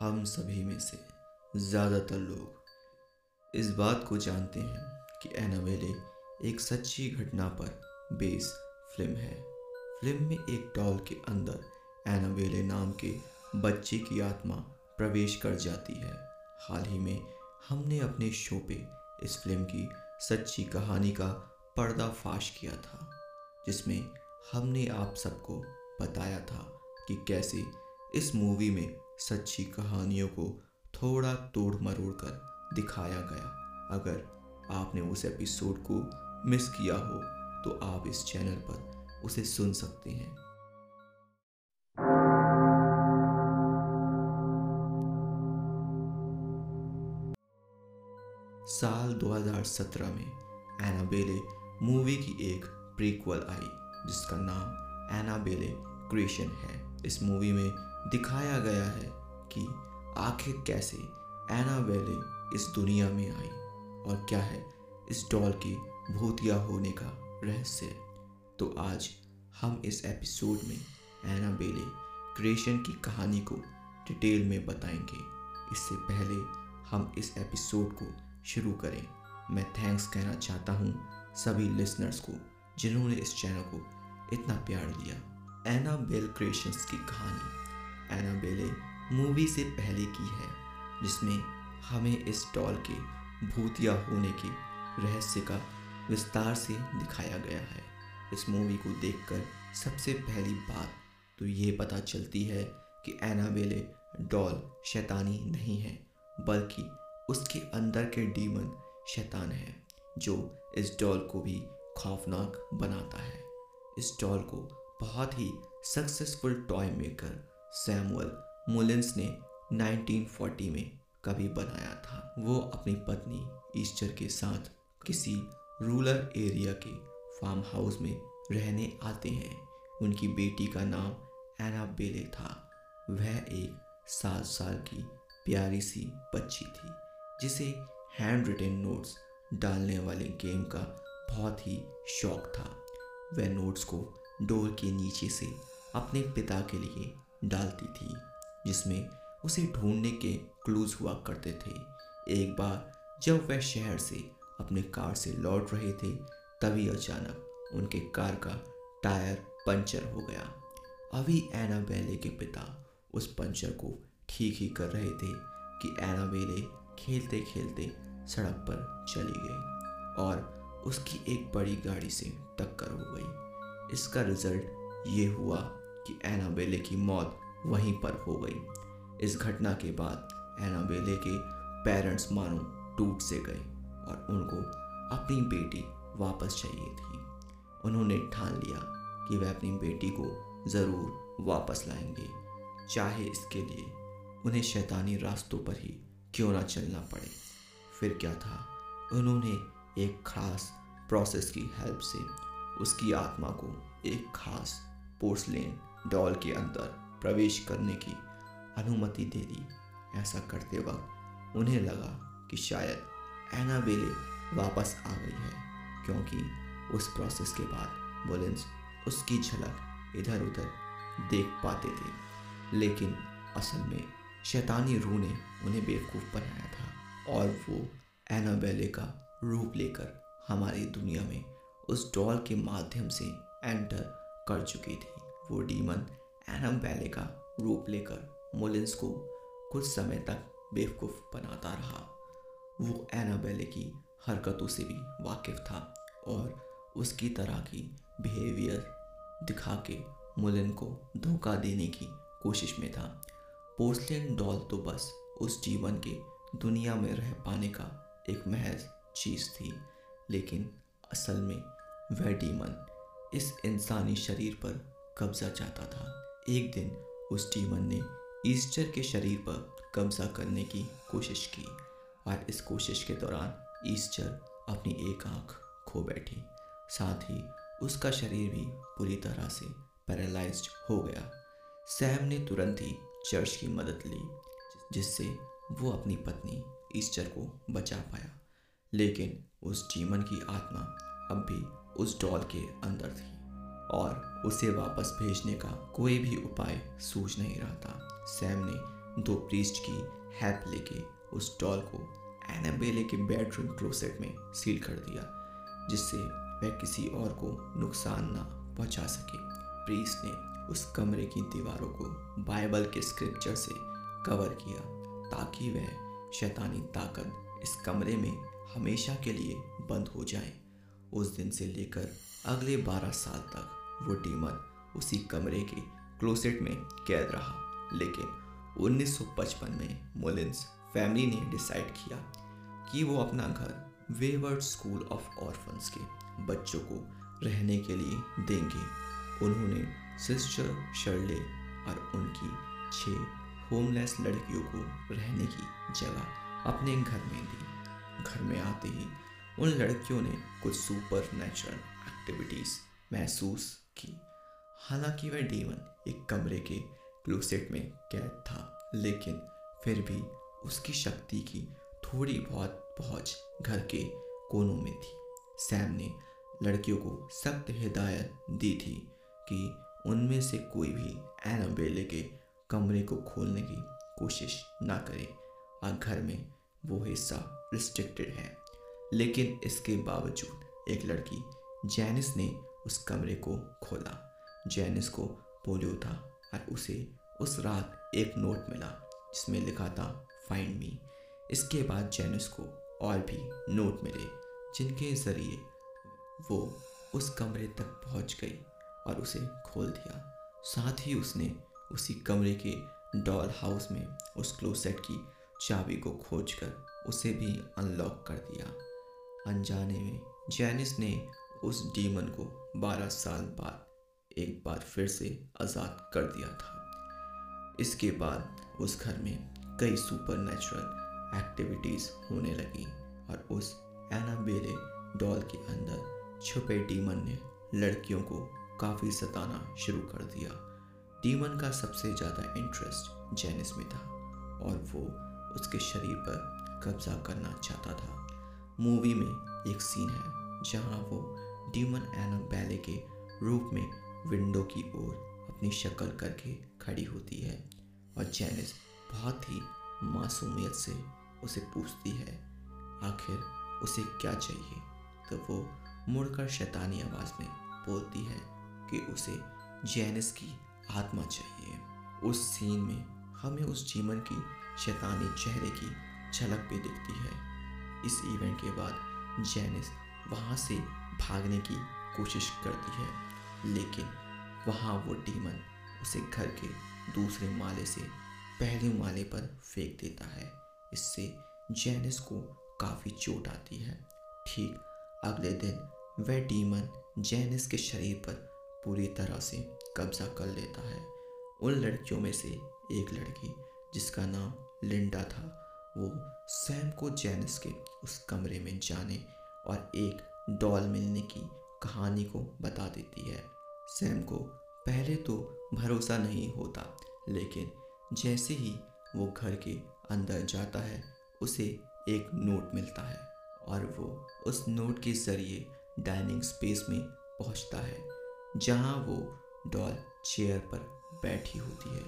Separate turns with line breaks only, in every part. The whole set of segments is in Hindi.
हम सभी में से ज़्यादातर लोग इस बात को जानते हैं कि एनावेले एक सच्ची घटना पर बेस फ़िल्म है। फ़िल्म में एक डॉल के अंदर एनावेले नाम के बच्चे की आत्मा प्रवेश कर जाती है। हाल ही में हमने अपने शो पे इस फ़िल्म की सच्ची कहानी का पर्दाफाश किया था, जिसमें हमने आप सबको बताया था कि कैसे इस मूवी में सच्ची कहानियों को थोड़ा तोड़ मरोड़ कर दिखाया गया। अगर आपने उस एपिसोड को मिस किया हो तो आप इस चैनल पर उसे सुन सकते हैं। साल 2017 में एनाबेले मूवी की एक प्रीक्वल आई, जिसका नाम एनाबेले क्रिएशन है। इस मूवी में दिखाया गया है कि आखिर कैसे एनाबेले इस दुनिया में आई और क्या है इस डॉल के भूतिया होने का रहस्य। तो आज हम इस एपिसोड में एनाबेले क्रिएशन की कहानी को डिटेल में बताएँगे। इससे पहले हम इस एपिसोड को शुरू करें। मैं थैंक्स कहना चाहता हूँ सभी लिसनर्स को जिन्होंने इस चैनल को इतना प्यार दिया। एना बेल क्रिएशंस की कहानी। एना बेले मूवी से पहले की है, जिसमें हमें इस डॉल के भूतिया होने के रहस्य का विस्तार से दिखाया गया है। इस मूवी को देखकर सबसे पहली बात तो ये पता चलती है कि एनाबेले डॉल शैतानी नहीं है, बल्कि उसके अंदर के डीमन शैतान है, जो इस डॉल को भी खौफनाक बनाता है। इस डॉल को बहुत ही successful toy maker Samuel Mullins ने 1940 में कभी बनाया था। वो अपनी पत्नी ईस्टर के साथ किसी रूरल एरिया के फार्म हाउस में रहने आते हैं। उनकी बेटी का नाम एना बेले था। वह एक सात साल की प्यारी सी बच्ची थी, जिसे हैंड रिटन नोट्स डालने वाले गेम का बहुत ही शौक था। वह नोट्स को डोर के नीचे से अपने पिता के लिए डालती थी, जिसमें उसे ढूँढने के क्लूज हुआ करते थे। एक बार जब वह शहर से अपने कार से लौट रहे थे, तभी अचानक उनके कार का टायर पंचर हो गया। अभी एनाबेले के पिता उस पंचर को ठीक ही कर रहे थे कि एनाबेले खेलते खेलते सड़क पर चली गई और उसकी एक बड़ी गाड़ी से टक्कर हो गई। इसका रिज़ल्ट ये हुआ कि एनाबेले की मौत वहीं पर हो गई। इस घटना के बाद एनाबेले के पेरेंट्स मानो टूट से गए और उनको अपनी बेटी वापस चाहिए थी। उन्होंने ठान लिया कि वह अपनी बेटी को ज़रूर वापस लाएँगे। चाहे इसके लिए उन्हें शैतानी रास्तों पर ही क्यों ना चलना पड़े। फिर क्या था? उन्होंने एक खास प्रोसेस की हेल्प से उसकी आत्मा को एक खास पोर्सलेन डॉल के अंदर प्रवेश करने की अनुमति दे दी। ऐसा करते वक्त उन्हें लगा कि शायद एनाबेले वापस आ गई है, क्योंकि उस प्रोसेस के बाद बुलेंस उसकी झलक इधर उधर देख पाते थे। लेकिन असल में शैतानी रूह ने उन्हें बेवकूफ़ बनाया था और वो एनाबेले का रूप लेकर हमारी दुनिया में उस डॉल के माध्यम से एंटर कर चुकी थी। वो डीमन एनाबेले का रूप लेकर मुलिन्स को कुछ समय तक बेवकूफ़ बनाता रहा। वो एनाबेले की हरकतों से भी वाकिफ था और उसकी तरह की बिहेवियर दिखा के मुलिन को धोखा देने की कोशिश में था। पोर्सलिन डॉल तो बस उस जीवन के दुनिया में रह पाने का एक महज चीज़ थी, लेकिन असल में वह डीमन इस इंसानी शरीर पर कब्जा चाहता था। एक दिन उस डीमन ने ईस्टर के शरीर पर कब्जा करने की कोशिश की और इस कोशिश के दौरान ईस्टर अपनी एक आँख खो बैठी। साथ ही उसका शरीर भी पूरी तरह से पैरालाइज्ड हो गया। सैम ने तुरंत ही चर्च की मदद ली, जिससे वो अपनी पत्नी ईस्टर को बचा पाया। लेकिन उस जीवन की आत्मा अब भी उस डॉल के अंदर थी और उसे वापस भेजने का कोई भी उपाय सूझ नहीं रहा था सैम ने दो प्रीस्ट की हेल्प लेके उस डॉल को एनाबेले के बेडरूम क्लोसेट में सील कर दिया, जिससे वह किसी और को नुकसान ना पहुँचा सके। प्रीस्ट ने उस कमरे की दीवारों को बाइबल के स्क्रिप्चर से कवर किया, ताकि वह शैतानी ताकत इस कमरे में हमेशा के लिए बंद हो जाए। उस दिन से लेकर अगले बारह साल तक वो डीमन उसी कमरे के क्लोसेट में कैद रहा। लेकिन 1955 में मोलिन्स फैमिली ने डिसाइड किया कि वो अपना घर वेवर्ड स्कूल ऑफ़ ऑर्फन्स के बच्चों को रहने के लिए देंगे। उन्होंने सिस्टर शर्ले और उनकी छः होमलेस लड़कियों को रहने की जगह अपने घर में दी। घर में आते ही उन लड़कियों ने कुछ सुपर नेचुरल एक्टिविटीज़ महसूस की। हालाँकि वह डीवन एक कमरे के क्लोसेट में कैद था, लेकिन फिर भी उसकी शक्ति की थोड़ी बहुत पहुँच घर के कोनों में थी। सैम ने लड़कियों को सख्त हिदायत दी थी कि उनमें से कोई भी एनाबेले के कमरे को खोलने की कोशिश ना करे और घर में वो हिस्सा रिस्ट्रिक्टेड है। लेकिन इसके बावजूद एक लड़की जैनिस ने उस कमरे को खोला। जैनिस को पोलियो था और उसे उस रात एक नोट मिला, जिसमें लिखा था फाइंड मी इसके बाद जैनिस को और भी नोट मिले, जिनके ज़रिए वो उस कमरे तक पहुँच गई और उसे खोल दिया। साथ ही उसने उसी कमरे के डॉल हाउस में उस क्लोसेट की चाबी को खोजकर उसे भी अनलॉक कर दिया। अनजाने में जैनिस ने उस डीमन को 12 साल बाद एक बार फिर से आज़ाद कर दिया था। इसके बाद उस घर में कई सुपर एक्टिविटीज़ होने लगी और उस एनाबेले डॉल के अंदर छुपे डीमन ने लड़कियों को काफ़ी सताना शुरू कर दिया। डीमन का सबसे ज़्यादा इंटरेस्ट जेनिस में था और वो उसके शरीर पर कब्जा करना चाहता था। मूवी में एक सीन है जहाँ वो डीमन बैले के रूप में विंडो की ओर अपनी शक्ल करके खड़ी होती है और जैनिस बहुत ही मासूमियत से उसे पूछती है, आखिर उसे क्या चाहिए? तो वो मुड़कर शैतानी आवाज़ में बोलती है कि उसे जैनिस की आत्मा चाहिए। उस सीन में हमें उस जीवन की शैतानी चेहरे की झलक भी दिखती है। इस इवेंट के बाद जैनिस वहाँ से भागने की कोशिश करती है, लेकिन वहाँ वो डीमन उसे घर के दूसरे माले से पहले माले पर फेंक देता है। इससे जैनिस को काफ़ी चोट आती है। ठीक अगले दिन वह डीमन जैनिस के शरीर पर पूरी तरह से कब्जा कर लेता है। उन लड़कियों में से एक लड़की जिसका नाम लिंडा था, वो सैम को जैनिस के उस कमरे में जाने और एक डॉल मिलने की कहानी को बता देती है। सैम को पहले तो भरोसा नहीं होता, लेकिन जैसे ही वो घर के अंदर जाता है, उसे एक नोट मिलता है और वो उस नोट के ज़रिए डाइनिंग स्पेस में पहुँचता है, जहाँ वो डॉल चेयर पर बैठी होती है।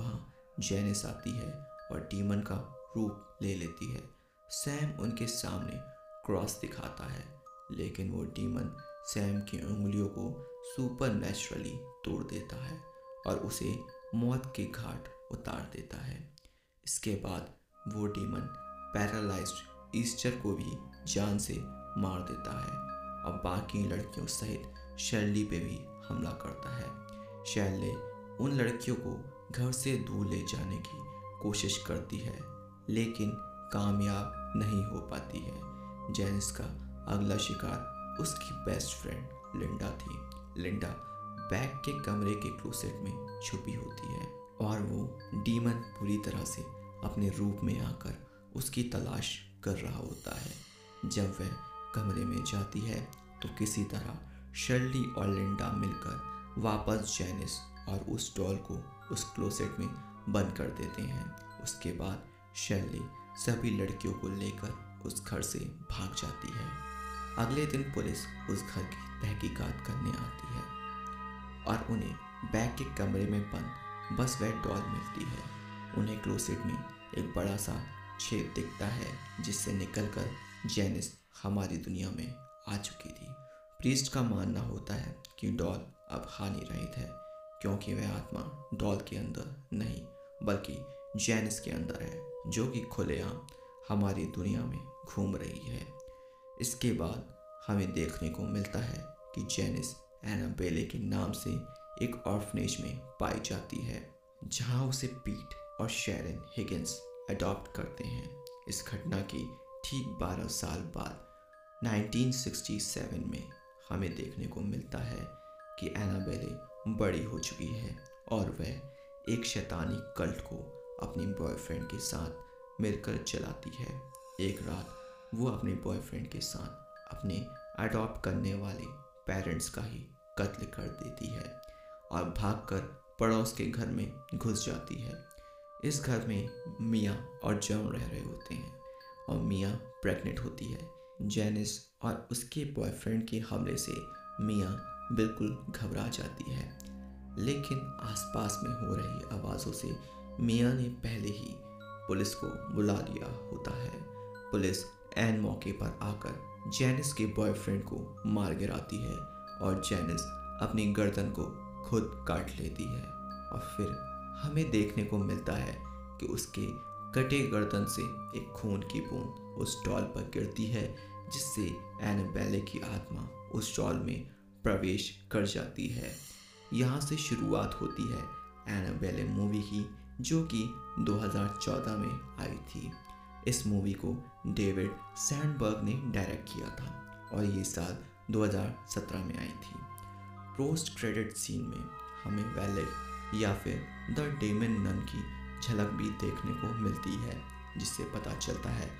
वहाँ जैनिस आती है और डीमन का रूप ले लेती है। सैम उनके सामने क्रॉस दिखाता है। लेकिन वो डीमन सैम की उंगलियों को सुपर नेचुरली तोड़ देता है और उसे मौत के घाट उतार देता है। इसके बाद वो डीमन पैरालाइज्ड ईस्टर को भी जान से मार देता है और बाकी लड़कियों सहित शैली पे भी हमला करता है। शैले उन लड़कियों को घर से दूर ले जाने की कोशिश करती है, लेकिन कामयाब नहीं हो पाती है। जेंस का अगला शिकार उसकी बेस्ट फ्रेंड लिंडा थी। लिंडा बैग के कमरे के क्लोसेट में छुपी होती है और वो डीमन पूरी तरह से अपने रूप में आकर उसकी तलाश कर रहा होता है। जब वह कमरे में जाती है तो किसी तरह शर्ली और लिंडा मिलकर वापस जैनिस और उस डॉल को उस क्लोसेट में बंद कर देते हैं। उसके बाद शर्ली सभी लड़कियों को लेकर उस घर से भाग जाती है। अगले दिन पुलिस उस घर की तहकीकात करने आती है और उन्हें बैग के कमरे में बंद, बस वह डॉल मिलती है। उन्हें क्लोसेट में एक बड़ा सा छेद दिखता है, जिससे निकलकर जेनिस हमारी दुनिया में आ चुकी थी। प्रीस्ट का मानना होता है कि डॉल अब हानि रहित है, क्योंकि वह आत्मा डॉल के अंदर नहीं, बल्कि जेनिस के अंदर है, जो कि खुलेआम हमारी दुनिया में घूम रही है। इसके बाद हमें देखने को मिलता है कि जेनिस एनाबेले के नाम से एक ऑर्फनेज में पाई जाती है, जहाँ उसे पीट और शेरन हिगिंस अडॉप्ट करते हैं। इस घटना की ठीक 12 साल बाद 1967 में हमें देखने को मिलता है कि एनाबेले बड़ी हो चुकी है और वह एक शैतानी कल्ट को अपनी बॉयफ्रेंड के साथ मिलकर चलाती है। एक रात वो अपने बॉयफ्रेंड के साथ अपने अडॉप्ट करने वाले पेरेंट्स का ही कत्ल कर देती है और भागकर पड़ोस के घर में घुस जाती है। इस घर में मियाँ और जॉन रह रहे होते हैं और मियाँ प्रेग्नेंट होती है। जेनिस और उसके बॉयफ्रेंड के हमले से मियाँ बिल्कुल घबरा जाती है। लेकिन आसपास में हो रही आवाज़ों से मियाँ ने पहले ही पुलिस को बुला लिया होता है। पुलिस एन मौके पर आकर जेनिस के बॉयफ्रेंड को मार गिराती है और जेनिस अपनी गर्दन को खुद काट लेती है। और फिर हमें देखने को मिलता है कि उसके कटे गर्दन से एक खून की बूंद उस डॉल पर गिरती है, जिससे एनाबेले की आत्मा उस डॉल में प्रवेश कर जाती है। यहाँ से शुरुआत होती है एनाबेले मूवी की, जो कि 2014 में आई थी। इस मूवी को डेविड सैंडबर्ग ने डायरेक्ट किया था और ये साल 2017 में आई थी। पोस्ट क्रेडिट सीन में हमें वैलेट या फिर द डेमन नन की झलक भी देखने को मिलती है, जिससे पता चलता है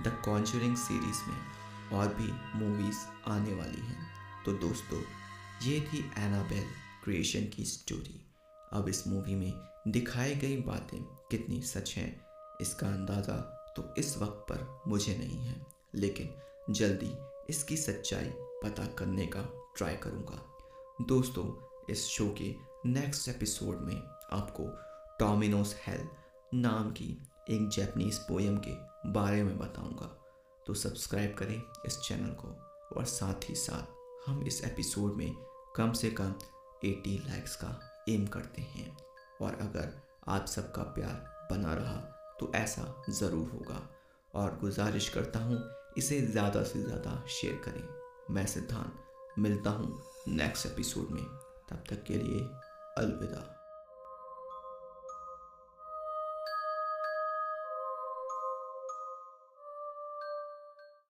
द कॉन्जरिंग सीरीज़ में और भी मूवीज़ आने वाली हैं। तो दोस्तों, ये थी एनाबेल क्रिएशन की स्टोरी। अब इस मूवी में दिखाई गई बातें कितनी सच हैं, इसका अंदाज़ा तो इस वक्त पर मुझे नहीं है, लेकिन जल्दी इसकी सच्चाई पता करने का ट्राई करूँगा। दोस्तों, इस शो के नेक्स्ट एपिसोड में आपको टॉमिनोस हेल नाम की एक जैपनीज पोएम के बारे में बताऊँगा। तो सब्सक्राइब करें इस चैनल को और साथ ही साथ हम इस एपिसोड में कम से कम 80 लाइक्स का एम करते हैं। और अगर आप सबका प्यार बना रहा तो ऐसा ज़रूर होगा। और गुजारिश करता हूँ, इसे ज़्यादा से ज़्यादा शेयर करें। मैं सिद्धांत, मिलता हूँ नेक्स्ट एपिसोड में। तब तक के लिए अलविदा।